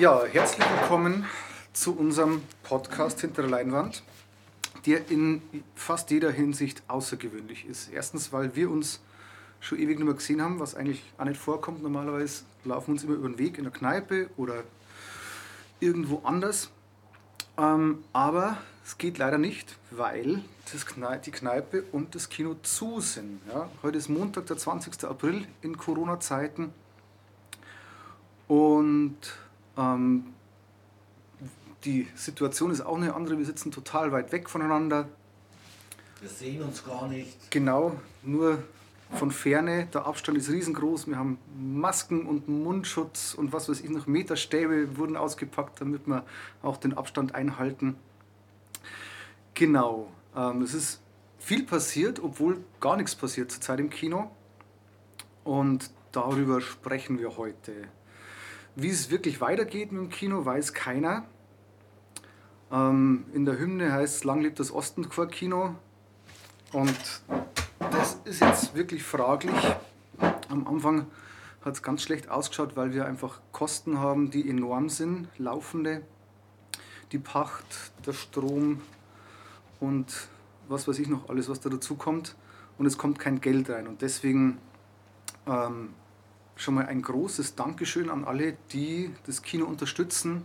Ja, herzlich willkommen zu unserem Podcast Hinter der Leinwand, der in fast jeder Hinsicht außergewöhnlich ist. Erstens, weil wir uns schon ewig nicht mehr gesehen haben, was eigentlich auch nicht vorkommt. Normalerweise laufen wir uns immer über den Weg in der Kneipe oder irgendwo anders. Ähm, aber es geht leider nicht, weil das Kneipe, die Kneipe und das Kino zu sind. Ja? Heute ist Montag, der 20. April in Corona-Zeiten. Und ähm, die Situation ist auch eine andere. Wir sitzen total weit weg voneinander. Wir sehen uns gar nicht. Genau, nur von Ferne. Der Abstand ist riesengroß. Wir haben Masken und Mundschutz und was weiß ich noch. Meterstäbe wurden ausgepackt, damit wir auch den Abstand einhalten. Genau. Ähm, es ist viel passiert, obwohl gar nichts passiert zurzeit im Kino. Und darüber sprechen wir heute. Wie es wirklich weitergeht mit dem Kino, weiß keiner. Ähm, in der Hymne heißt es, lang lebt das Ostenchor-Kino. Und das ist jetzt wirklich fraglich. Am Anfang hat es ganz schlecht ausgeschaut, weil wir einfach Kosten haben, die enorm sind, laufende. Die Pacht, der Strom und was weiß ich noch alles, was da dazu kommt. Und es kommt kein Geld rein. Und deswegen ähm, schon mal ein großes Dankeschön an alle, die das Kino unterstützen.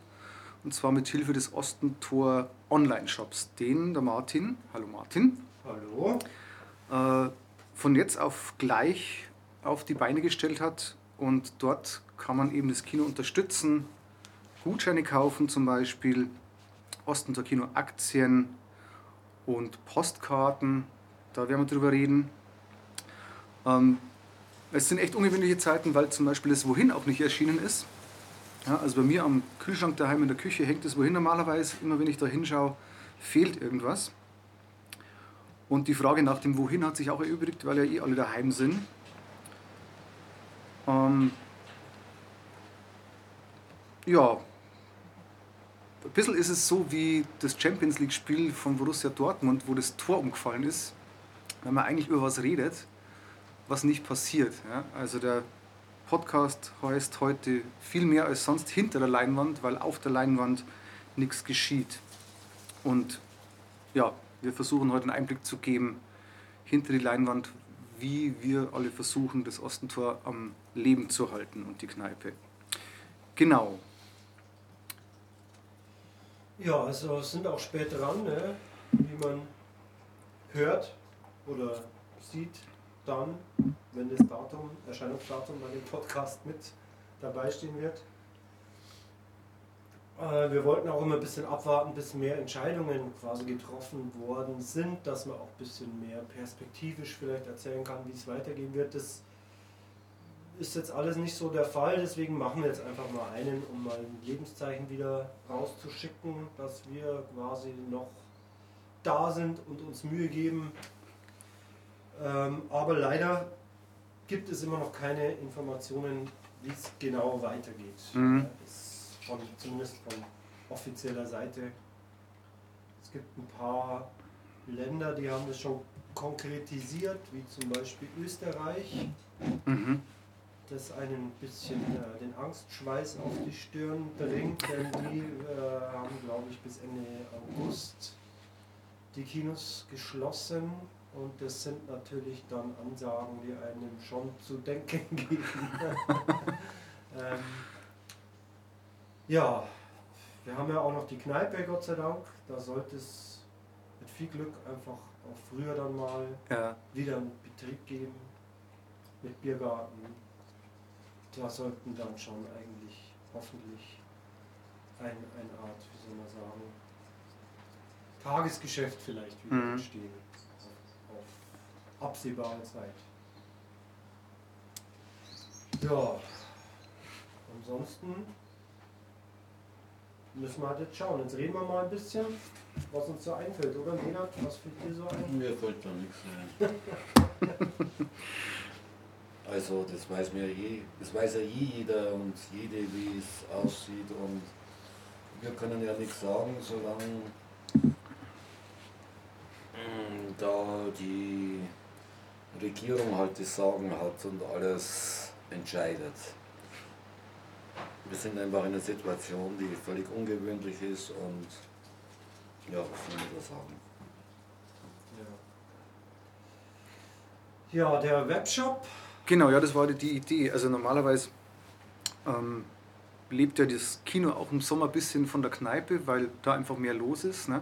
Und zwar mit Hilfe des Ostentor Online-Shops, den der Martin, hallo Martin, Hallo. äh, von jetzt auf gleich auf die Beine gestellt hat. Und dort kann man eben das Kino unterstützen, Gutscheine kaufen zum Beispiel, Ostentor Kino Aktien und Postkarten. Da werden wir drüber reden. Ähm, es sind echt ungewöhnliche Zeiten, weil zum Beispiel das Wohin auch nicht erschienen ist. Ja, also bei mir am Kühlschrank daheim in der Küche hängt das Wohin normalerweise. Immer wenn ich da hinschaue, fehlt irgendwas. Und die Frage nach dem Wohin hat sich auch erübrigt, weil ja eh alle daheim sind. Ähm, ja, ein bisschen ist es so wie das Champions League-Spiel von Borussia Dortmund, wo das Tor umgefallen ist, wenn man eigentlich über was redet, was nicht passiert. Ja? Also der Podcast heißt heute viel mehr als sonst hinter der Leinwand, weil auf der Leinwand nichts geschieht. Und ja, wir versuchen heute einen Einblick zu geben hinter die Leinwand, wie wir alle versuchen, das Ostentor am Leben zu halten und die Kneipe. Genau. Ja, also es sind auch spät dran, ne? wie man hört oder sieht, dann, wenn das Datum, Erscheinungsdatum bei dem Podcast mit dabei stehen wird. Äh, wir wollten auch immer ein bisschen abwarten, bis mehr Entscheidungen quasi getroffen worden sind, dass man auch ein bisschen mehr perspektivisch vielleicht erzählen kann, wie es weitergehen wird. Das ist jetzt alles nicht so der Fall, deswegen machen wir jetzt einfach mal einen, um mal ein Lebenszeichen wieder rauszuschicken, dass wir quasi noch da sind und uns Mühe geben. Ähm, aber leider gibt es immer noch keine Informationen, wie es genau weitergeht. Mhm. Ist von, zumindest von offizieller Seite. Es gibt ein paar Länder, die haben das schon konkretisiert, wie zum Beispiel Österreich Mhm. das einen ein bisschen äh, den Angstschweiß auf die Stirn bringt, denn die äh, haben, glaube ich, bis Ende August die Kinos geschlossen und das sind natürlich dann Ansagen, die einem schon zu denken geben. ähm, ja, wir haben ja auch noch die Kneipe, Gott sei Dank. Da sollte es mit viel Glück einfach auch früher dann mal Ja. wieder einen Betrieb geben mit Biergarten. Da sollten dann schon eigentlich hoffentlich ein, eine Art, wie soll man sagen, Tagesgeschäft vielleicht wieder Mhm. entstehen. Auf, auf absehbare Zeit. Ja, ansonsten müssen wir halt jetzt schauen. Jetzt reden wir mal ein bisschen, was uns so einfällt, oder Nenad? Was fällt dir so ein? Mir fällt da nichts ein. Also das weiß mir je, das weiß ja jeder und jede, wie es aussieht und wir können ja nichts sagen, solange mm, da die Regierung halt das Sagen hat und alles entscheidet. wir sind einfach in einer Situation, die völlig ungewöhnlich ist und ja, was soll ich da sagen? Ja. ja, der Webshop. Genau, ja, das war die Idee. Also normalerweise ähm, lebt ja das Kino auch im Sommer ein bisschen von der Kneipe, weil da einfach mehr los ist. Ne?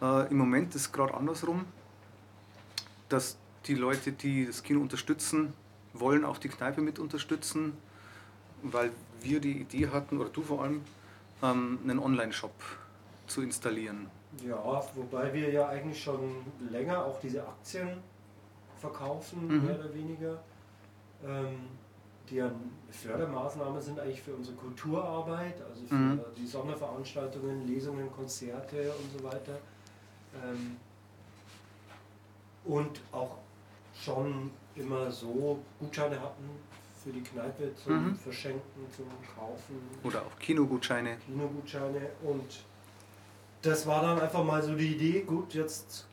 Äh, Im Moment ist es gerade andersrum, dass die Leute, die das Kino unterstützen, wollen auch die Kneipe mit unterstützen, weil wir die Idee hatten, oder du vor allem, ähm, einen Online-Shop zu installieren. Ja, wobei wir ja eigentlich schon länger auch diese Aktien verkaufen, mhm. mehr oder weniger. Ähm, die eine Fördermaßnahme sind eigentlich für unsere Kulturarbeit, also für mhm. die Sonderveranstaltungen, Lesungen, Konzerte und so weiter. Ähm, und auch schon immer so Gutscheine hatten für die Kneipe zum mhm. Verschenken, zum Kaufen. Oder auch Kinogutscheine. Kinogutscheine. Und das war dann einfach mal so die Idee, gut, jetzt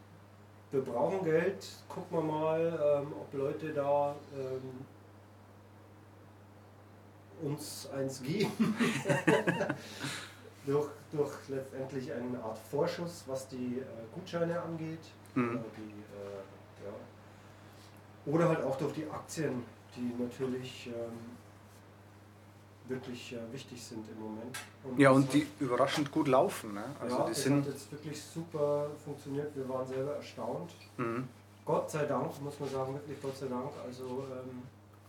wir brauchen Geld, gucken wir mal, ähm, ob Leute da ähm, uns eins geben. durch, durch letztendlich eine Art Vorschuss, was die äh, Gutscheine angeht. Mhm. Die, äh, ja. Oder halt auch durch die Aktien, die natürlich ähm, wirklich äh, wichtig sind im Moment. Und ja, und die überraschend gut laufen. Ne? Also ja, die das sind hat jetzt wirklich super funktioniert. Wir waren selber erstaunt. Mhm. Gott sei Dank, muss man sagen, wirklich Gott sei Dank. Also, ähm,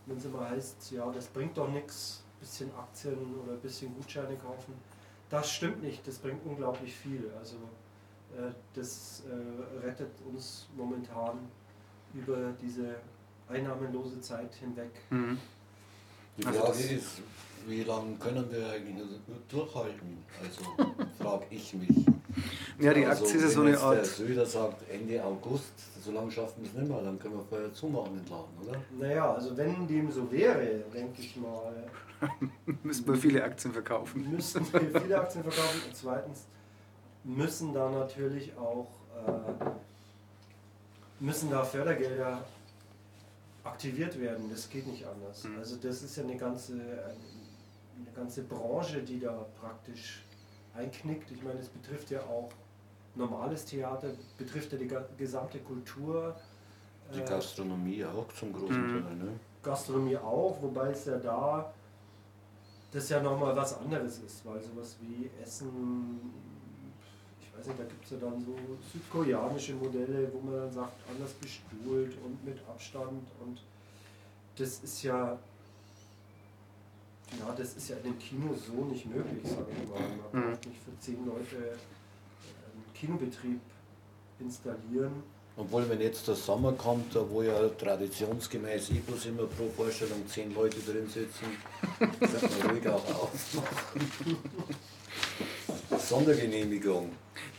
wenn es immer heißt, ja, das bringt doch nichts, bisschen Aktien oder ein bisschen Gutscheine kaufen. Das stimmt nicht, das bringt unglaublich viel. Also, äh, das äh, rettet uns momentan über diese einnahmenlose Zeit hinweg. Mhm. Die Frage also ist, wie lange können wir eigentlich durchhalten? Also frage ich mich. Ja, die also, Aktie ist so eine Art. Der Söder sagt Ende August, so lange schaffen wir es nicht mehr, dann können wir vorher zumachen den Laden, oder? Naja, also wenn dem so wäre, denke ich mal. müssen wir viele Aktien verkaufen. Müssen wir viele Aktien verkaufen und zweitens müssen da natürlich auch äh, müssen da Fördergelder aktiviert werden. Das geht nicht anders. Mhm. Also das ist ja eine ganze, eine ganze Branche, die da praktisch einknickt. Ich meine, es betrifft ja auch normales Theater, betrifft ja die gesamte Kultur. Die äh, Gastronomie auch zum großen mhm. Teil. Ne? Gastronomie auch, wobei es ja da das ja nochmal was anderes ist, weil sowas wie Essen, weiß nicht, da gibt es ja dann so südkoreanische Modelle, wo man dann sagt, anders bestuhlt und mit Abstand und das ist ja ja, das ist ja in dem Kino so nicht möglich, sage ich mal. Man mhm. braucht nicht für zehn Leute einen Kinobetrieb installieren. Obwohl, wenn jetzt der Sommer kommt, wo ja traditionsgemäß eh bloß immer pro Vorstellung zehn Leute drin sitzen, sollte man ruhig auch aufmachen. Sondergenehmigung.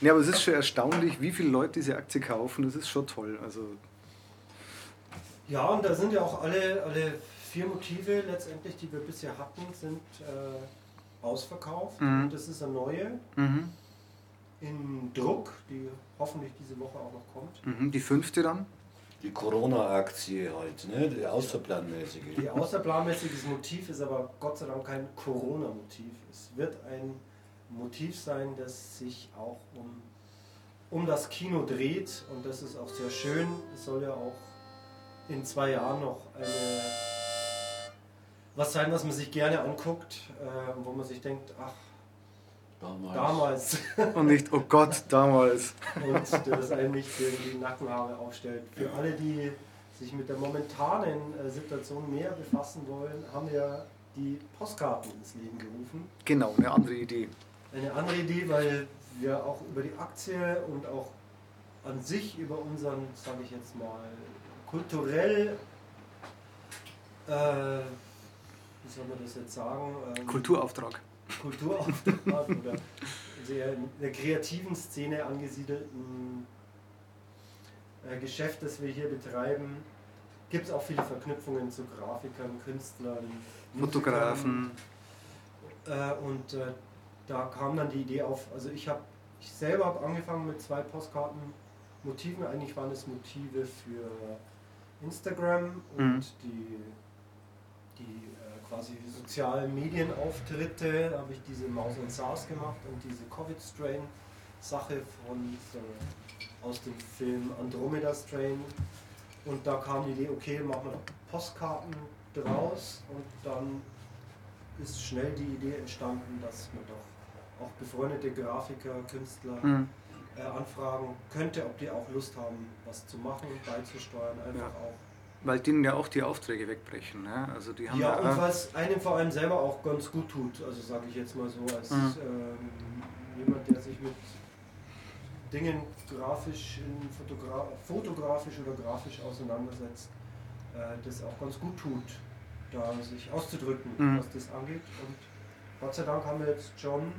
Ja, aber es ist schon erstaunlich, wie viele Leute diese Aktie kaufen. Das ist schon toll. Also ja, und da sind ja auch alle, alle vier Motive letztendlich, die wir bisher hatten, sind äh, ausverkauft. Mhm. Und das ist eine neue mhm. in Druck, die hoffentlich diese Woche auch noch kommt. Mhm. Die fünfte dann? Die Corona-Aktie halt, ne? die außerplanmäßige. Die außerplanmäßiges Motiv ist aber Gott sei Dank kein Corona-Motiv. Es wird ein Motiv sein, das sich auch um, um das Kino dreht und das ist auch sehr schön. Es soll ja auch in zwei Jahren noch eine was sein, was man sich gerne anguckt, äh, wo man sich denkt, ach, damals. damals. Und nicht, oh Gott, damals. Und das einem nicht die Nackenhaare aufstellt. Für alle, die sich mit der momentanen äh, Situation mehr befassen wollen, haben wir die Postkarten ins Leben gerufen. Genau, eine andere Idee. Eine andere Idee, weil wir auch über die Aktie und auch an sich über unseren, sage ich jetzt mal, kulturell äh, wie soll man das jetzt sagen? Ähm, Kulturauftrag. Kulturauftrag oder sehr in der kreativen Szene angesiedelten äh, Geschäft, das wir hier betreiben, gibt es auch viele Verknüpfungen zu Grafikern, Künstlern, Fotografen. Äh, und äh, da kam dann die Idee auf, also ich habe, ich selber habe angefangen mit zwei Postkartenmotiven, eigentlich waren es Motive für Instagram und mhm. die, die quasi sozialen Medienauftritte, habe ich diese Maus und SARS gemacht und diese Covid-Strain-Sache von so, aus dem Film Andromeda Strain. Und da kam die Idee, okay, machen wir noch Postkarten draus und dann ist schnell die Idee entstanden, dass man doch auch befreundete Grafiker, Künstler Mhm. äh, anfragen könnte, ob die auch Lust haben, was zu machen, beizusteuern, einfach Ja. auch. Weil denen ja auch die Aufträge wegbrechen. Ne? Also die haben Ja, ja, und was einem vor allem selber auch ganz gut tut, also sage ich jetzt mal so, als Mhm. ähm, jemand, der sich mit Dingen grafisch, in Fotogra fotografisch oder grafisch auseinandersetzt, äh, das auch ganz gut tut, da sich auszudrücken, Mhm. was das angeht. Und Gott sei Dank haben wir jetzt schon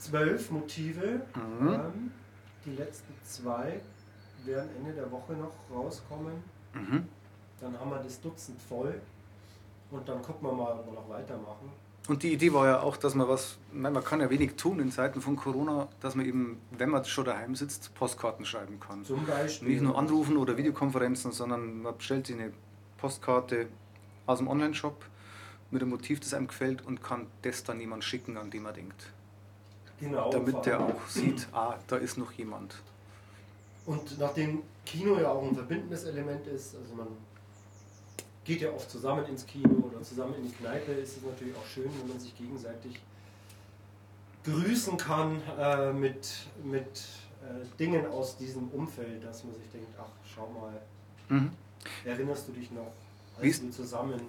zwölf Motive. Mhm. Ähm, die letzten zwei werden Ende der Woche noch rauskommen. mhm. Dann haben wir das Dutzend voll und dann gucken wir mal, ob wir noch weitermachen. Und die Idee war ja auch, dass man was, man kann ja wenig tun in Zeiten von Corona, dass man eben, wenn man schon daheim sitzt, Postkarten schreiben kann. Zum Beispiel. Nicht nur anrufen oder Videokonferenzen, sondern man bestellt sich eine Postkarte aus dem Online-Shop mit einem Motiv, das einem gefällt und kann das dann jemand schicken, an den man denkt. Genau. Damit der auch sieht, ah, da ist noch jemand. Und nachdem Kino ja auch ein verbindendes Element ist, also man geht ja oft zusammen ins Kino oder zusammen in die Kneipe, ist es natürlich auch schön, wenn man sich gegenseitig grüßen kann äh, mit, mit äh, Dingen aus diesem Umfeld, dass man sich denkt, ach, schau mal, Mhm. erinnerst du dich noch, als wir zusammen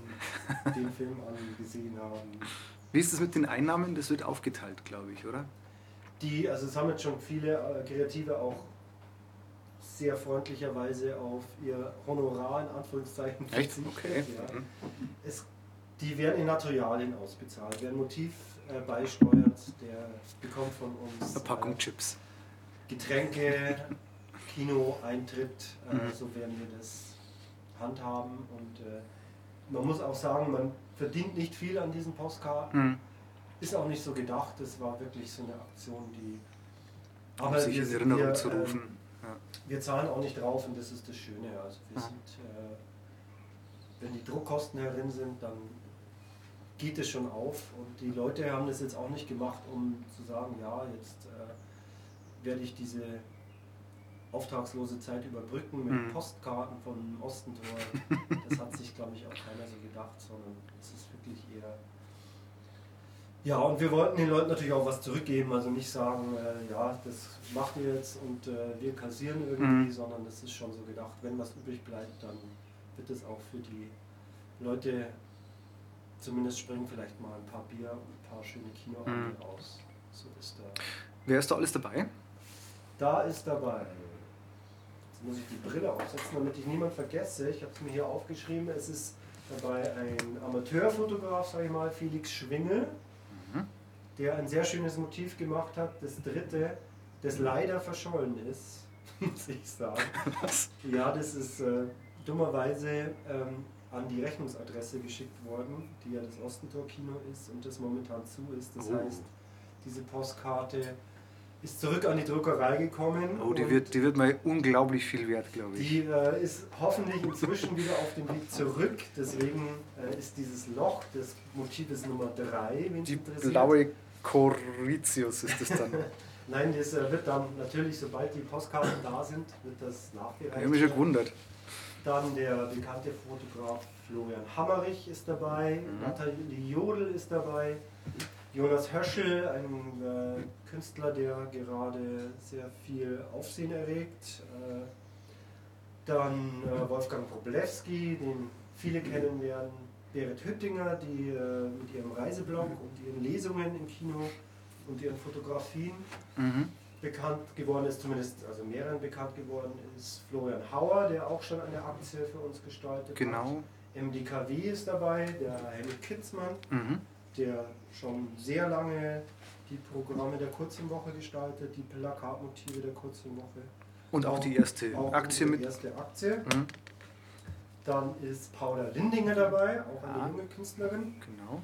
den Film angesehen haben? Wie ist es mit den Einnahmen? Das wird aufgeteilt, glaube ich, oder? Die, also es haben jetzt schon viele äh, Kreative auch sehr freundlicherweise auf ihr Honorar in Anführungszeichen Echt? verzichtet, Okay. Ja. Mhm. Es, die werden in Naturalien ausbezahlt. Wer ein Motiv äh, beisteuert, der bekommt von uns Eine Packung äh, Chips. Getränke, Kinoeintritt, äh, Mhm. so werden wir das handhaben. Und äh, man muss auch sagen, man verdient nicht viel an diesen Postkarten. Mhm. Ist auch nicht so gedacht, das war wirklich so eine Aktion, die. Um sich in Erinnerung wir, zu ähm, rufen. Ja. wir zahlen auch nicht drauf und das ist das Schöne. Also wir Ah. sind, äh, wenn die Druckkosten herin sind, dann geht es schon auf. Und die Leute haben das jetzt auch nicht gemacht, um zu sagen, ja, jetzt äh, werde ich diese auftragslose Zeit überbrücken mit Mhm. Postkarten von Ostentor. Das hat sich, glaube ich, auch keiner so gedacht, sondern es ist wirklich eher. Ja, und wir wollten den Leuten natürlich auch was zurückgeben, also nicht sagen, äh, ja, das macht ihr jetzt und äh, wir kassieren irgendwie, Mhm. sondern das ist schon so gedacht, wenn was übrig bleibt, dann wird es auch für die Leute, zumindest springen vielleicht mal ein paar Bier und ein paar schöne Kinoabende Mhm. raus. So ist da. Wer ist da alles dabei? Da ist dabei. Jetzt muss ich die Brille aufsetzen, damit ich niemand vergesse. Ich habe es mir hier aufgeschrieben. Es ist dabei ein Amateurfotograf, sage ich mal, Felix Schwingel. Der ein sehr schönes Motiv gemacht hat. Das dritte, das leider verschollen ist, muss ich sagen. Was? Ja, das ist äh, dummerweise ähm, an die Rechnungsadresse geschickt worden, die ja das Ostentor-Kino ist und das momentan zu ist. Das Oh. heißt, diese Postkarte ist zurück an die Druckerei gekommen. Oh, die wird, die wird mal unglaublich viel wert, glaube ich. die äh, ist hoffentlich inzwischen wieder auf dem Weg zurück. Deswegen äh, ist dieses Loch des Motives Nummer 3, wenn es Die blaue Coritius ist es dann. Nein, das äh, wird dann natürlich, sobald die Postkarten da sind, wird das nachgereicht. Ich habe mich schon gewundert. Dann der bekannte Fotograf Florian Hammerich ist dabei, Mhm. Nathalie Jodl ist dabei, Jonas Höschel, ein äh, Künstler, der gerade sehr viel Aufsehen erregt. Äh, dann äh, Wolfgang Problewski, den viele kennen werden, Berit Hüttinger, die äh, mit ihrem Reiseblog und ihren Lesungen im Kino und ihren Fotografien Mhm. bekannt geworden ist, zumindest also mehreren bekannt geworden ist, Florian Hauer, der auch schon eine Aktie für uns gestaltet Genau. hat. MDKW ist dabei, der Helmut Kitzmann, Mhm. Der schon sehr lange die Programme der Kurzfilmwoche gestaltet, die Plakatmotive der Kurzfilmwoche. Und auch die erste Auch Aktie mit. erste Aktie. Mhm. Dann ist Paula Lindinger dabei, auch eine Ah. junge Künstlerin. Genau.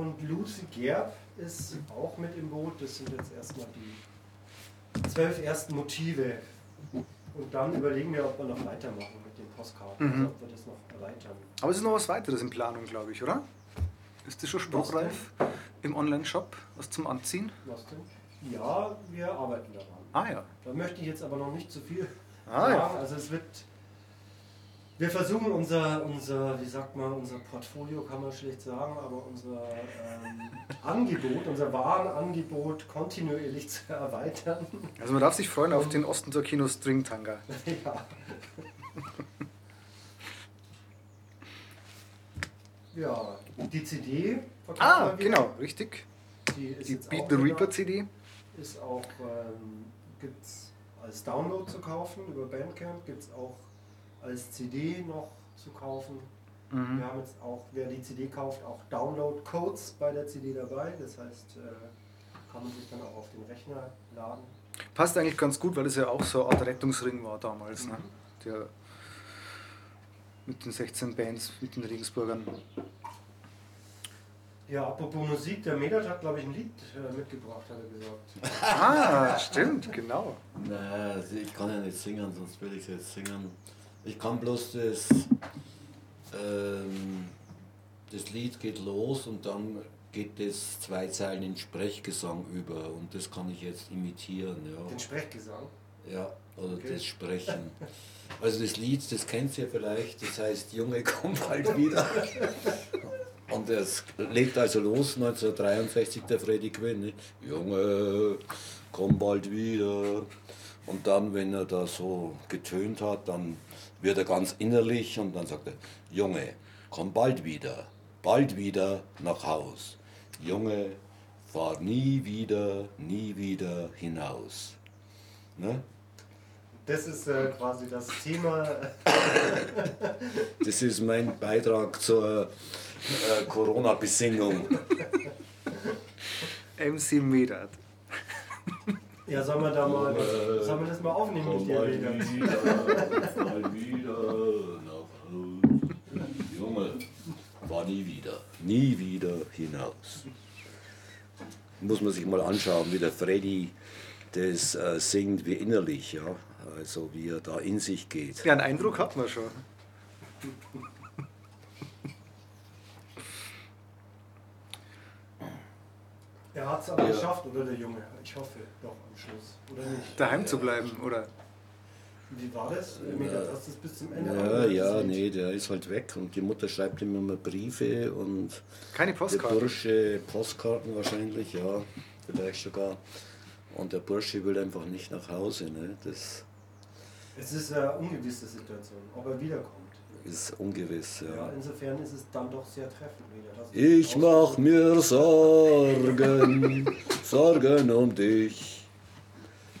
Und Lucy Gerb ist auch mit im Boot. Das sind jetzt erstmal die zwölf ersten Motive. Und dann überlegen wir, ob wir noch weitermachen mit den Postkarten, Mhm. also ob wir das noch erweitern. Aber es ist noch was weiteres in Planung, glaube ich, oder? Ist das schon spruchreif im Online-Shop? Was zum Anziehen? Was denn? Ja, wir arbeiten daran. Ah ja. Da möchte ich jetzt aber noch nicht zu viel Ah, ja. sagen. Also es wird. Wir versuchen unser, unser, wie sagt man, unser Portfolio kann man schlecht sagen, aber unser ähm, Angebot, unser Warenangebot kontinuierlich zu erweitern. Also man darf sich freuen auf den Osten zur Kino String Tanga. ja. Ja, die CD Ah, genau, richtig. Die ist Die Beat the Reaper CD. Ist auch, ähm, gibt's als Download zu kaufen über Bandcamp, gibt es auch als CD noch zu kaufen. Mhm. Wir haben jetzt auch, wer die CD kauft, auch Download-Codes bei der CD dabei. Das heißt, äh, kann man sich dann auch auf den Rechner laden. Passt eigentlich ganz gut, weil es ja auch so eine Art Rettungsring war damals. Ne? Der mit den 16 Bands, mit den Regensburgern. Ja, apropos Musik, der Medat hat, glaube ich, ein Lied äh, mitgebracht, hat er gesagt. Ah, stimmt, genau. Nein, also ich kann ja nicht singen, sonst will ich es jetzt singen. Ich kann bloß das, ähm, das Lied geht los und dann geht das zwei Zeilen in Sprechgesang über und das kann ich jetzt imitieren. Ja. Den Sprechgesang. Ja, oder Okay. das Sprechen. Also das Lied, das kennt ihr vielleicht, das heißt Junge, komm bald wieder. Und es legt also los, 1963, der Freddy Quinn. ne? Junge, komm bald wieder. Und dann, wenn er da so getönt hat, dann wird er ganz innerlich und dann sagt er, Junge, komm bald wieder, bald wieder nach Haus. Junge, fahr nie wieder, nie wieder hinaus. Ne? Das ist äh, quasi das Thema. Das ist mein Beitrag zur äh, Corona-Besingung. MC Medat. Ja, sollen wir da mal, sollen wir das mal aufnehmen mit dir, wieder, mal wieder nach Haus. Junge, war nie wieder, nie wieder hinaus. Muss man sich mal anschauen, wie der Freddy das äh, singt, wie innerlich, ja. Also wie er da in sich geht. Ja, einen Eindruck hat man schon. Er hat es aber Ja. geschafft, oder der Junge? Ich hoffe doch am Schluss. Oder nicht? Daheim zu bleiben, oder? Wie war das? Äh, Medat, hast du es bis zum Ende Ja, ja, nee, der ist halt weg und die Mutter schreibt ihm immer Briefe und Keine Der Postkarte. Bursche, Postkarten wahrscheinlich, ja, vielleicht sogar. Und der Bursche will einfach nicht nach Hause. Ne? Das Es ist eine ungewisse Situation, ob er wiederkommt. ist ungewiss. Ja. Ja. insofern ist es dann doch sehr treffend wieder. Ich mach mir Sorgen, Sorgen um dich.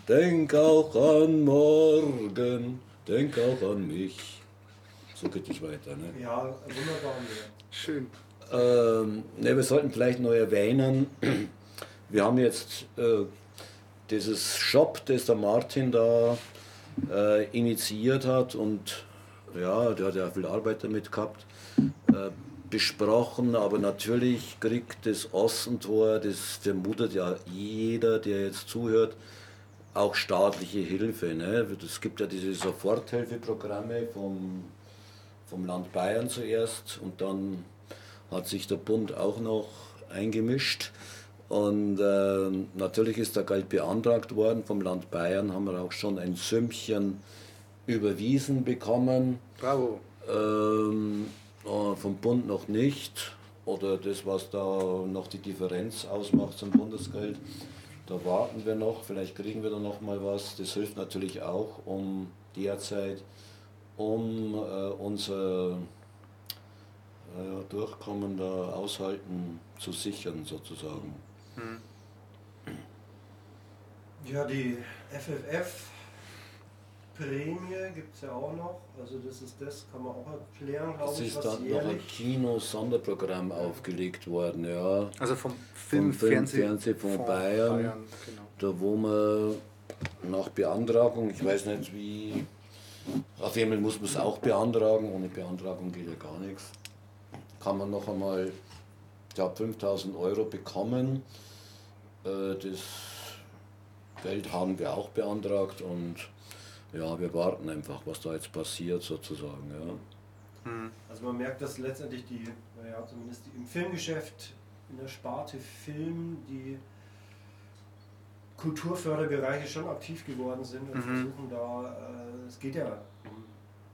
Denk auch an morgen, denk auch an mich. So geht es weiter. Ne? Ja, wunderbar. Medat. Schön. Ähm, ne, wir sollten vielleicht noch erwähnen, wir haben jetzt äh, dieses Shop, das der Martin da äh, initiiert hat und ja, der hat ja viel Arbeit damit gehabt, äh, besprochen, aber natürlich kriegt das Ossentor, das vermutet ja jeder, der jetzt zuhört, auch staatliche Hilfe. Ne? Es gibt ja diese Soforthilfeprogramme vom, vom Land Bayern zuerst und dann hat sich der Bund auch noch eingemischt. Und ähm, natürlich ist da Geld beantragt worden vom Land Bayern, haben wir auch schon ein Sümmchen überwiesen bekommen. Bravo. Ähm, äh, vom Bund noch nicht. Oder das, was da noch die Differenz ausmacht zum Bundesgeld. Da warten wir noch, vielleicht kriegen wir da noch mal was. Das hilft natürlich auch, um derzeit, um äh, unser äh, Durchkommen da aushalten zu sichern sozusagen. Ja, die FFF Prämie gibt es ja auch noch. Also das ist das, kann man auch erklären, glaube Es ich, ist dann noch ein. Kino-Sonderprogramm aufgelegt worden, ja. Also vom Film, Film, Fernseh, Fernseh von Bayern. genau. Da wo man nach Beantragung, ich weiß nicht wie, auf jeden Fall muss man es auch beantragen, ohne Beantragung geht ja gar nichts, kann man noch einmal, glaube 5000 Euro bekommen. Äh, Das Geld haben wir auch beantragt und ja, wir warten einfach, was da jetzt passiert sozusagen. Ja. Mhm. Also man merkt, dass letztendlich die, naja, zumindest im Filmgeschäft, in der Sparte Film, die Kulturförderbereiche schon aktiv geworden sind und mhm. versuchen da, äh, es geht ja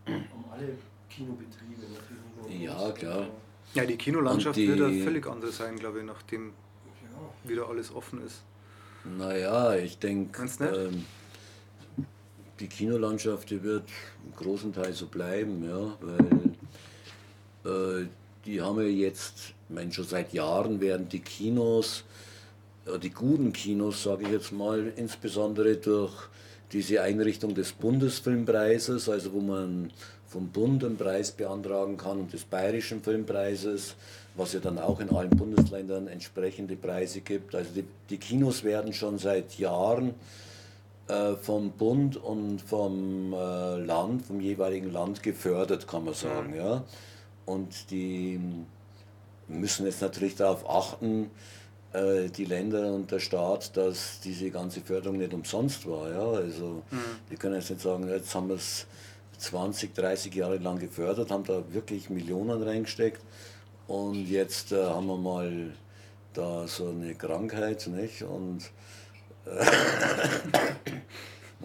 um, um alle Kinobetriebe natürlich. Ja, klar. Ja, die Kinolandschaft die, wird ja völlig anders sein, glaube ich, nachdem wieder alles offen ist. Naja, ich denke, ähm, die Kinolandschaft die wird im großen Teil so bleiben, ja, weil äh, die haben ja jetzt, ich meine, schon seit Jahren werden die Kinos, äh, die guten Kinos, sage ich jetzt mal, insbesondere durch diese Einrichtung des Bundesfilmpreises, also wo man vom Bund einen Preis beantragen kann und des Bayerischen Filmpreises, was ja dann auch in allen Bundesländern entsprechende Preise gibt. Also die, die Kinos werden schon seit Jahren äh, vom Bund und vom äh, Land, vom jeweiligen Land gefördert, kann man sagen. Ja. Und die müssen jetzt natürlich darauf achten, äh, die Länder und der Staat, dass diese ganze Förderung nicht umsonst war. Ja? Also mhm. die können jetzt nicht sagen, jetzt haben wir es 20, 30 Jahre lang gefördert, haben da wirklich Millionen reingesteckt und jetzt äh, haben wir mal da so eine Krankheit nicht? Und, äh,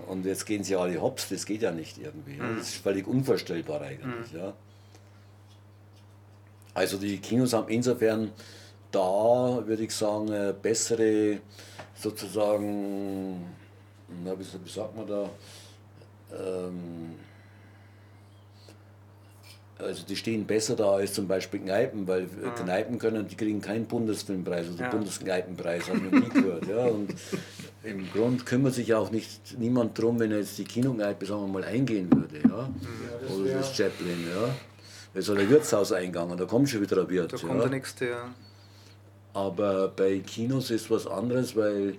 und jetzt gehen sie alle hops, das geht ja nicht irgendwie. Mhm. Das ist völlig unvorstellbar eigentlich. Mhm. Ja? Also die Kinos haben insofern da, würde ich sagen, bessere sozusagen, na, wie sagt man da, ähm, also die stehen besser da als zum Beispiel Kneipen, weil mhm. Kneipen können, die kriegen keinen Bundesfilmpreis oder ja. Bundeskneipenpreis, haben wir nie gehört. Ja. Und im Grund kümmert sich auch nicht niemand drum, wenn jetzt die Kinokneipe, sagen wir mal, eingehen würde. Ja. ja das oder das Chaplin, ja. Da ist der Wirtshaus eingegangen, da kommt schon wieder ein Wirt. Da kommt ja. der nächste, ja. Aber bei Kinos ist was anderes, weil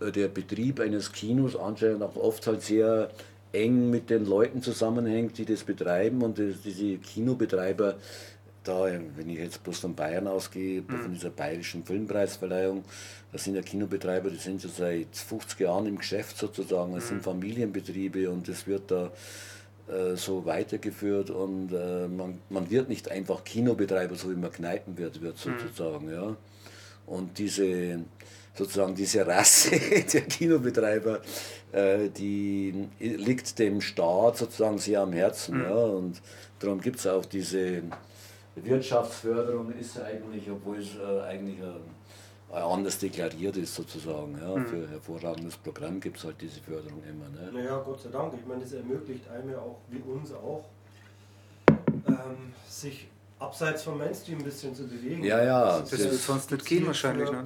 äh, der Betrieb eines Kinos anscheinend auch oft halt sehr eng mit den Leuten zusammenhängt, die das betreiben und diese Kinobetreiber, da, wenn ich jetzt bloß von Bayern ausgehe, mhm. von dieser bayerischen Filmpreisverleihung, das sind ja Kinobetreiber, die sind schon seit 50 Jahren im Geschäft sozusagen, das mhm. sind Familienbetriebe und das wird da äh, so weitergeführt und äh, man, man wird nicht einfach Kinobetreiber, so wie man Kneipen wird, wird mhm. sozusagen, mhm. ja. Und diese sozusagen diese Rasse der Kinobetreiber, äh, die liegt dem Staat sozusagen sehr am Herzen. Mhm. Ja, und darum gibt es auch diese Wirtschaftsförderung, ist eigentlich, obwohl es äh, eigentlich äh, anders deklariert ist sozusagen. Ja, mhm. Für hervorragendes Programm gibt es halt diese Förderung immer. Ne? Naja, Gott sei Dank. Ich meine, das ermöglicht einem ja auch, wie uns auch, ähm, sich abseits vom Mainstream ein bisschen zu bewegen. Ja, ja. Das, das wird sonst nicht gehen wahrscheinlich. Ne?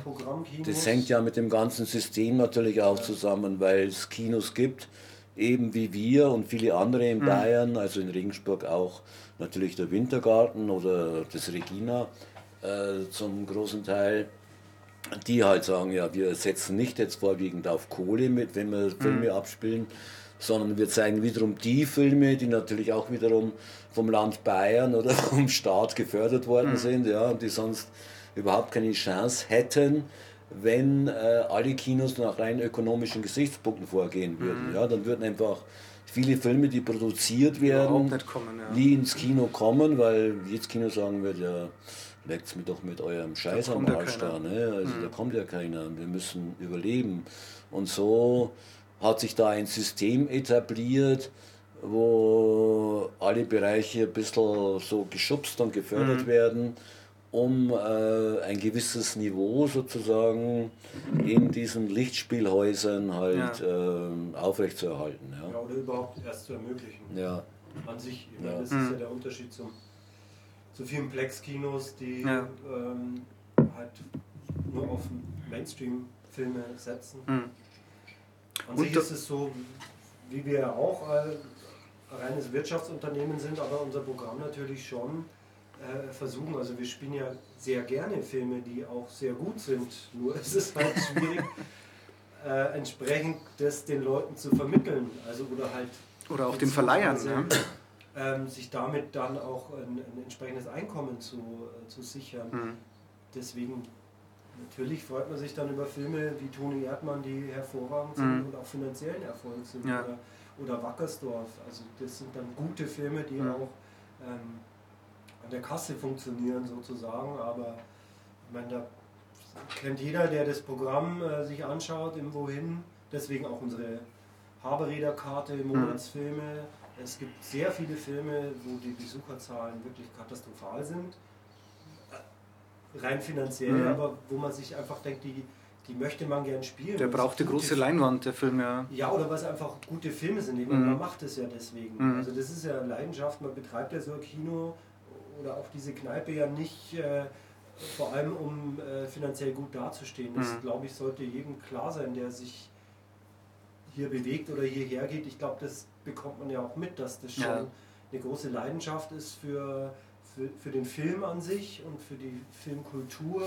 Das hängt ja mit dem ganzen System natürlich auch ja. zusammen, weil es Kinos gibt, eben wie wir und viele andere in mhm. Bayern, also in Regensburg auch natürlich der Wintergarten oder das Regina äh, zum großen Teil, die halt sagen, ja, wir setzen nicht jetzt vorwiegend auf Kohle mit, wenn wir Filme mhm. abspielen, sondern wir zeigen wiederum die Filme, die natürlich auch wiederum vom Land Bayern oder vom Staat gefördert worden mhm. sind, ja, und die sonst überhaupt keine Chance hätten, wenn äh, alle Kinos nach rein ökonomischen Gesichtspunkten vorgehen würden. Mhm. Ja, dann würden einfach viele Filme, die produziert werden, kommen, ja. nie ins Kino kommen, weil jedes Kino sagen wird, ja, leckt mir doch mit eurem Scheiß am Arsch da. Ne? Also mhm. da kommt ja keiner. Wir müssen überleben. Und so hat sich da ein System etabliert, wo alle Bereiche ein bisschen so geschubst und gefördert mhm. werden, um äh, ein gewisses Niveau sozusagen in diesen Lichtspielhäusern halt ja. äh, aufrechtzuerhalten. Ja. ja, oder überhaupt erst zu ermöglichen. Ja. An sich, ich meine, das mhm. ist ja der Unterschied zum, zu vielen Plex-Kinos, die ähm, halt nur auf Mainstream-Filme setzen. Mhm. An sich ist es so, wie wir auch ein reines Wirtschaftsunternehmen sind, aber unser Programm natürlich schon äh, versuchen. Also wir spielen ja sehr gerne Filme, die auch sehr gut sind. Nur ist es halt schwierig, äh, entsprechend das den Leuten zu vermitteln. Also oder halt oder auch den Verleihern. Ne? Ähm, sich damit dann auch ein, ein entsprechendes Einkommen zu, äh, zu sichern. Mhm. Deswegen Natürlich freut man sich dann über Filme wie Toni Erdmann, die hervorragend sind mhm. und auch finanziellen Erfolg sind. Ja. Oder, oder, Wackersdorf. Also das sind dann gute Filme, die mhm. auch ähm, an der Kasse funktionieren sozusagen, aber ich meine, da kennt jeder, der das Programm äh, sich anschaut, im Wohin, deswegen auch unsere Haberräderkarte, Monatsfilme. Es gibt sehr viele Filme, wo die Besucherzahlen wirklich katastrophal sind. Rein finanziell, Mhm. aber wo man sich einfach denkt, die, die möchte man gern spielen. Der weil es braucht die gute große Leinwand, der Film, ja. ja, oder was einfach gute Filme sind. Ich Mhm. Man macht es ja deswegen. Mhm. Also das ist ja Leidenschaft. Man betreibt ja so ein Kino oder auch diese Kneipe ja nicht äh, vor allem, um äh, finanziell gut dazustehen. Das, Mhm. glaube ich, sollte jedem klar sein, der sich hier bewegt oder hierher geht. Ich glaube, das bekommt man ja auch mit, dass das schon Ja. eine große Leidenschaft ist für, für, für den Film an sich und für die Filmkultur.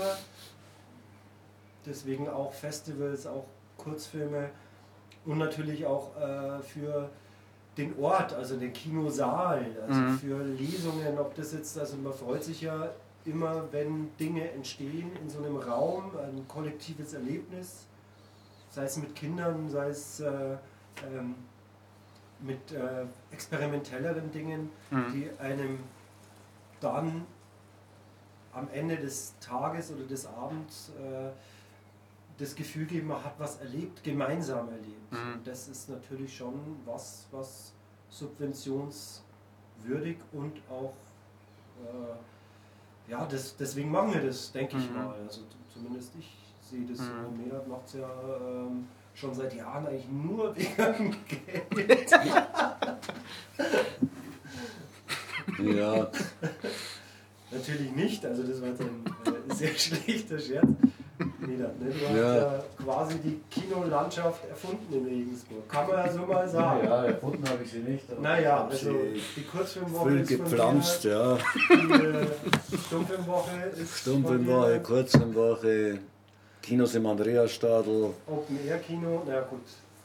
Deswegen auch Festivals, auch Kurzfilme und natürlich auch äh, für den Ort, also den Kinosaal, also Mhm. für Lesungen, ob das jetzt, also man freut sich ja immer, wenn Dinge entstehen in so einem Raum, ein kollektives Erlebnis, sei es mit Kindern, sei es äh, ähm, mit äh, experimentelleren Dingen, Mhm. die einem dann am Ende des Tages oder des Abends äh, das Gefühl geben, man hat was erlebt, gemeinsam erlebt. Mhm. Und das ist natürlich schon was, was subventionswürdig und auch, äh, ja, das, deswegen machen wir das, denke ich Mhm. mal. Also zumindest ich sehe das so. Mhm. Medat macht es ja ähm, schon seit Jahren eigentlich nur wegen Geld. Ja, Natürlich nicht, also das war jetzt ein äh, sehr schlechter Scherz. Medat, ne? Du hast Ja. ja quasi die Kinolandschaft erfunden in Regensburg. Kann man ja so mal sagen. ja, erfunden habe ich sie nicht. Naja, also die Kurzfilmwoche ist von gepflanzt, mir, ja. die äh, Stummfilmwoche ist Stummfilmwoche, Kurzfilmwoche, Kinos im Andreasstadl, mir. Open Air Kino, na gut,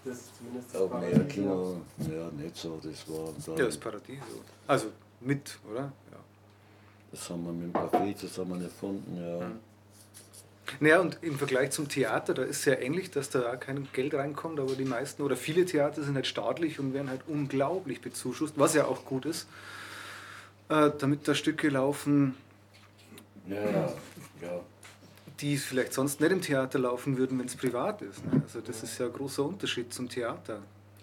das ist zumindest das Open Air Paradies Kino, ja, nicht so, das war dann, Ja, das Paradiso. Also mit, oder? Ja. das haben wir mit dem Café zusammen erfunden, ja. Mhm. Naja, und im Vergleich zum Theater, da ist es ja ähnlich, dass da kein Geld reinkommt, aber die meisten oder viele Theater sind halt staatlich und werden halt unglaublich bezuschusst, was ja auch gut ist, äh, damit da Stücke laufen, Ja, ja, ja. die vielleicht sonst nicht im Theater laufen würden, wenn es privat ist. Ne? Also das ist ja ein großer Unterschied zum Theater,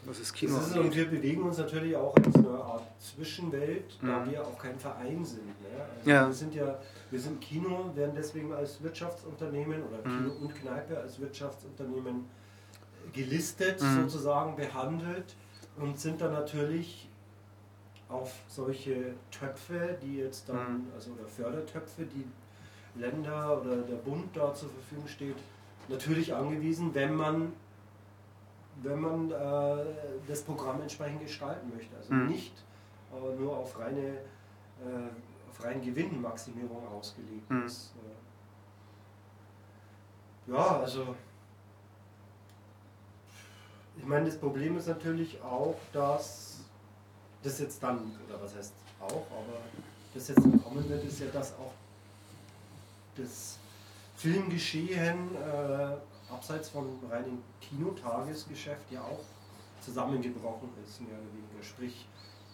was das Kino ist, und wir bewegen uns natürlich auch in so einer Art Zwischenwelt, da Mhm. wir auch kein Verein sind. Ne? Also Ja. Wir sind ja, wir sind Kino, werden deswegen als Wirtschaftsunternehmen oder Mhm. Kino und Kneipe als Wirtschaftsunternehmen gelistet, Mhm. sozusagen behandelt und sind dann natürlich auf solche Töpfe, die jetzt dann, Mhm. also oder Fördertöpfe, die Länder oder der Bund da zur Verfügung steht, natürlich angewiesen, wenn man wenn man äh, das Programm entsprechend gestalten möchte. Also Mhm. nicht äh, nur auf reine äh, auf reinen Gewinnmaximierung ausgelegt Mhm. ist. Äh. Ja, also ich meine, das Problem ist natürlich auch, dass das jetzt dann, oder was heißt auch, aber das jetzt kommen wird, ist ja, dass auch das Filmgeschehen äh, abseits von reinem Kinotagesgeschäft ja auch zusammengebrochen ist, mehr oder weniger. Sprich,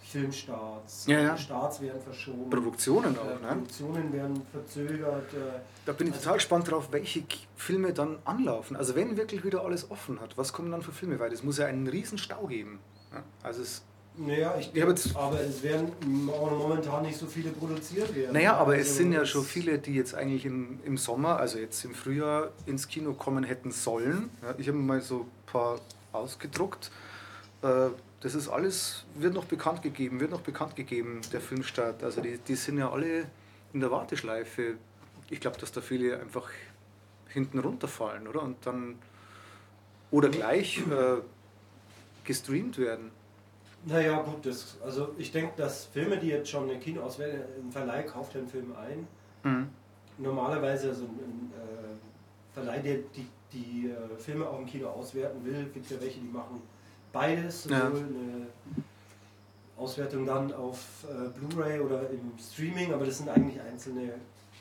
Filmstarts, Ja, ja. Starts werden verschoben, Produktionen äh, auch, ne? Produktionen werden verzögert. Äh, Da bin ich Also- total gespannt drauf, welche Filme dann anlaufen. Also wenn wirklich wieder alles offen hat, was kommen dann für Filme? Weil es muss ja einen riesen Stau geben. Ja? Also es, naja, ich, jetzt- aber es werden auch momentan nicht so viele produziert werden. naja, aber es Also sind ja es- schon viele, die jetzt eigentlich im, im Sommer, also jetzt im Frühjahr ins Kino kommen hätten sollen. Ja, ich habe mal so ein paar ausgedruckt. Äh, Das ist alles, wird noch bekannt gegeben, wird noch bekannt gegeben, der Filmstart. Also die, die sind ja alle in der Warteschleife. Ich glaube, dass da viele einfach hinten runterfallen, oder? Und dann oder gleich äh, gestreamt werden. Naja, gut, das, also ich denke, dass Filme, die jetzt schon eine Kinoauswahl, ein Verleih kauft ja einen Film ein. Mhm. Normalerweise, also ein, äh, Verleih, der die, die äh, Filme auch im Kino auswerten will, gibt es ja welche, die machen beides, sowohl Ja. eine Auswertung dann auf äh, Blu-ray oder im Streaming, aber das sind eigentlich einzelne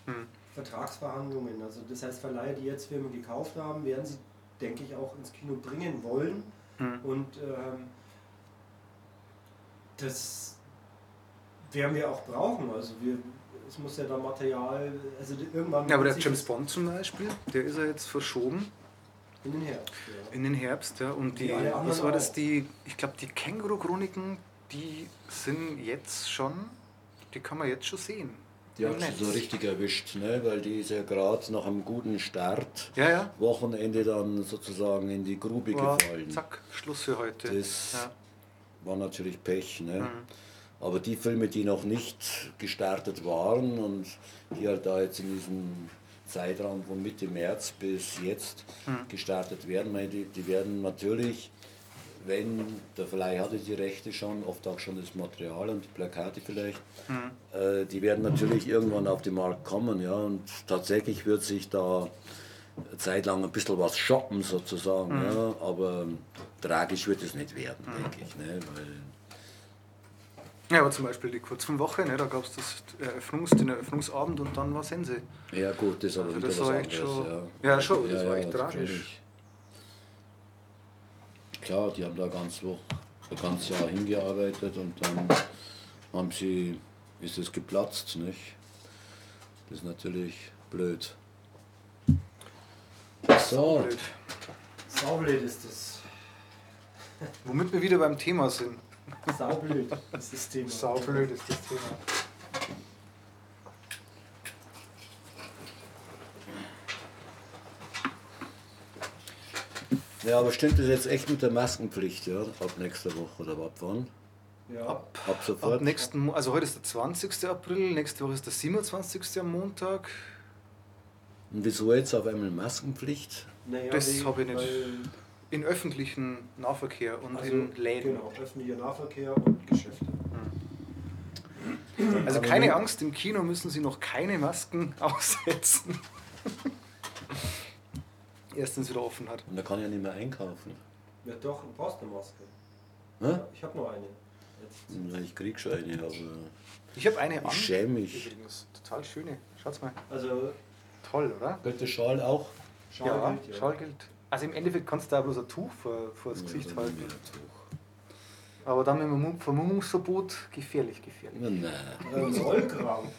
Mhm. Vertragsverhandlungen. Also das heißt, Verleiher, die jetzt Filme gekauft haben, werden sie, denke ich, auch ins Kino bringen wollen. Mhm. Und ähm, das werden wir auch brauchen. Also wir, es muss ja da Material, also irgendwann. Ja, aber der James Bond zum Beispiel, der ist ja jetzt verschoben In den Herbst, ja. in den Herbst, ja. Und die, anderen was war das? Die, ich glaube, die Känguru-Chroniken, die sind jetzt schon, die kann man jetzt schon sehen. Die hat sie so richtig erwischt, ne? weil die ist ja gerade nach einem guten Start, Ja, ja. Wochenende dann sozusagen in die Grube War, gefallen. zack, Schluss für heute. Das- ja. War natürlich Pech. Ne? Mhm. Aber die Filme, die noch nicht gestartet waren und die halt da jetzt in diesem Zeitraum von Mitte März bis jetzt Mhm. gestartet werden, die, die werden natürlich, wenn der Verleih hatte die Rechte schon, oft auch schon das Material und die Plakate vielleicht, Mhm. äh, die werden natürlich irgendwann auf den Markt kommen. Ja, und tatsächlich wird sich da eine Zeit lang ein bisschen was shoppen sozusagen. Mhm. Ja, aber tragisch wird es nicht werden, denke ich. Ne, Ja, aber zum Beispiel die Kurzfilmwoche, ne, da gab es das Eröffnungs, den Eröffnungsabend und dann war Sense. Ja gut, das Also das was war anderes. echt schon- ja. ja, schon, das war echt tragisch. Klar, die haben da ganz Woche, ein ganzes Jahr hingearbeitet und dann haben sie, ist es geplatzt, nicht? Das ist natürlich blöd. So, Blöd. Saublöd ist das. Womit wir wieder beim Thema sind. Saublöd ist das Thema. Saublöd ist das Thema. ja, aber stimmt das jetzt echt mit der Maskenpflicht, ja? Ab nächster Woche oder ab wann? Ja. Ab, Ab sofort? ab nächsten, also heute ist der 20. April, nächste Woche ist der 27. am Montag. Und wieso jetzt auf einmal Maskenpflicht? Naja, Das die- hab ich nicht. In öffentlichen Nahverkehr und Also, in Läden. Genau, öffentlicher Nahverkehr und Geschäfte. Also Aber keine Angst, im Kino müssen Sie noch keine Masken aussetzen. Erst wenn es wieder offen hat. Und da kann ich ja nicht mehr einkaufen. Ja doch, du brauchst eine Maske. Hä? Ich habe nur eine. Jetzt. Ja, Ich krieg schon eine, aber Ich habe eine an. ich schäme mich. Übrigens, total schöne. Schaut's mal. Also Toll, oder? Gilt der Schal auch? Schal ja, gilt, ja. Schal gilt. Also im Endeffekt kannst du da bloß ein Tuch vor, vor das Ja, Gesicht halten. Aber dann mit dem Vermumm- Vermummungsverbot gefährlich, gefährlich. Na, Nein, Ähm, Rollkragen.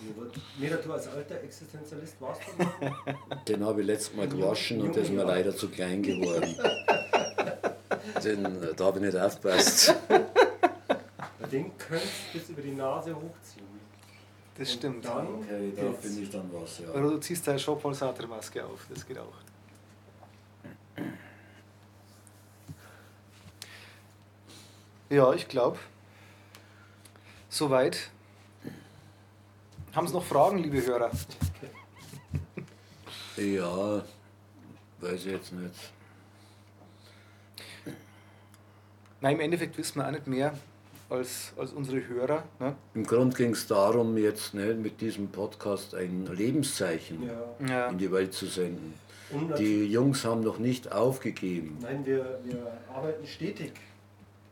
Meda, du als alter Existenzialist warst du den habe ich letztes Mal gewaschen und der ist mir leider zu klein geworden. Den, äh, da habe ich nicht aufgepasst. Den könntest du bis über die Nase hochziehen. Das Und stimmt. Dann Okay, da geht's. finde ich dann was, ja. Oder du ziehst deine Sartre-Maske auf, das geht auch. Ja, ich glaube, soweit. Haben Sie noch Fragen, liebe Hörer? Ja, weiß ich jetzt nicht. Nein, im Endeffekt wissen wir auch nicht mehr als, als unsere Hörer. Ne? Im Grunde ging es darum, jetzt ne, mit diesem Podcast ein Lebenszeichen Ja. In die Welt zu senden. Und Die Jungs haben noch nicht aufgegeben. nein, wir, wir arbeiten stetig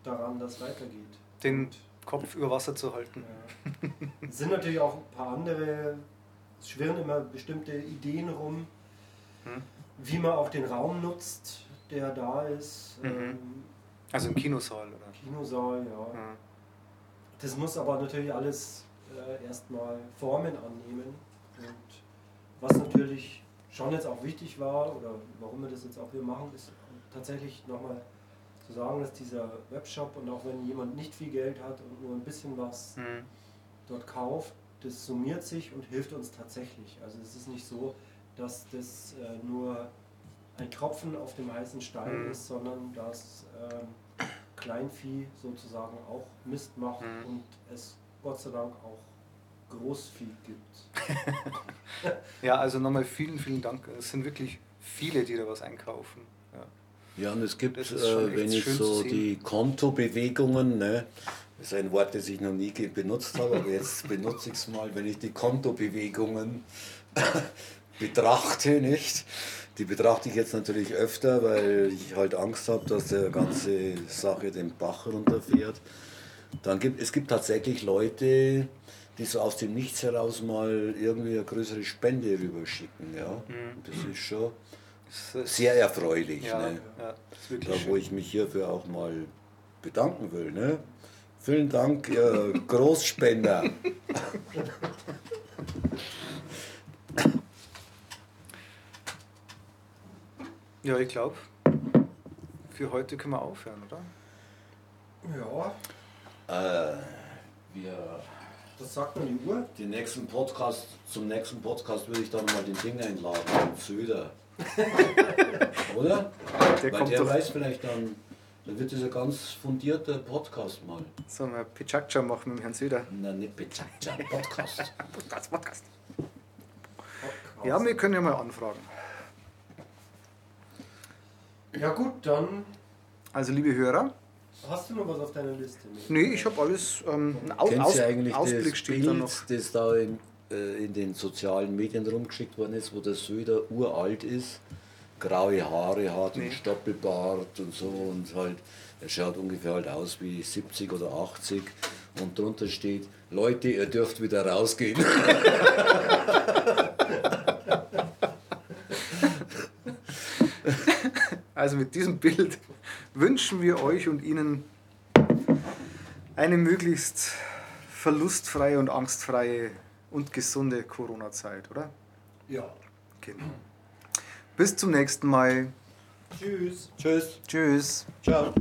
daran, dass es weitergeht. Den Kopf über Wasser zu halten. Ja. Es sind natürlich auch ein paar andere, es schwirren immer bestimmte Ideen rum, Hm. wie man auch den Raum nutzt, der da ist. Mhm. Ähm, Also im Kinosaal, oder? Kinosaal, ja. Ja. Das muss aber natürlich alles äh, erstmal Formen annehmen. Und was natürlich schon jetzt auch wichtig war, oder warum wir das jetzt auch hier machen, ist tatsächlich nochmal zu sagen, dass dieser Webshop und auch wenn jemand nicht viel Geld hat und nur ein bisschen was Mhm. dort kauft, das summiert sich und hilft uns tatsächlich. Also es ist nicht so, dass das äh, nur ein Tropfen auf dem heißen Stein Mhm. ist, sondern dass ähm, Kleinvieh sozusagen auch Mist macht Mhm. und es Gott sei Dank auch Großvieh gibt. Ja, also nochmal vielen, vielen Dank. Es sind wirklich viele, die da was einkaufen. Ja. Ja, und es gibt, äh, wenn ich so die Kontobewegungen, ne, das ist ein Wort, das ich noch nie benutzt habe, aber jetzt benutze ich es mal, wenn ich die Kontobewegungen betrachte, nicht? Die betrachte ich jetzt natürlich öfter, weil ich halt Angst habe, dass der ganze Sache den Bach runterfährt. Dann gibt, es gibt tatsächlich Leute, die so aus dem Nichts heraus mal irgendwie eine größere Spende rüberschicken. Ja? Mhm. Das ist schon sehr erfreulich. ja, Ne? ja, Da, wo ich mich hierfür auch mal bedanken will. Ne? Vielen Dank, ihr Großspender. Ja, ich glaube, für heute können wir aufhören, oder? Ja, Äh, wir, das sagt man die Uhr. den nächsten Podcast, zum nächsten Podcast würde ich dann mal den Ding einladen, den Söder. Oder? Der Weil kommt der doch. weiß vielleicht dann, dann wird das ein ganz fundierter Podcast mal. Sollen wir Pichakcha machen mit dem Herrn Söder? Na, nicht Podcast. Podcast, Podcast. Podcast. Ja, wir können ja mal anfragen. Ja gut, dann Also, liebe Hörer, hast du noch was auf deiner Liste? nee, ich habe alles. Ähm, ein Aus du eigentlich Ausblick das steht Bild, da noch. das da in, äh, in den sozialen Medien rumgeschickt worden ist, wo der Söder uralt ist, graue Haare hat Nee. und Stoppelbart und so und halt, er schaut ungefähr halt aus wie 70 oder 80 und drunter steht, Leute, ihr dürft wieder rausgehen. Also, mit diesem Bild wünschen wir euch und Ihnen eine möglichst verlustfreie und angstfreie und gesunde Corona-Zeit, oder? Ja. Genau. Bis zum nächsten Mal. Tschüss. Tschüss. Tschüss. Ciao.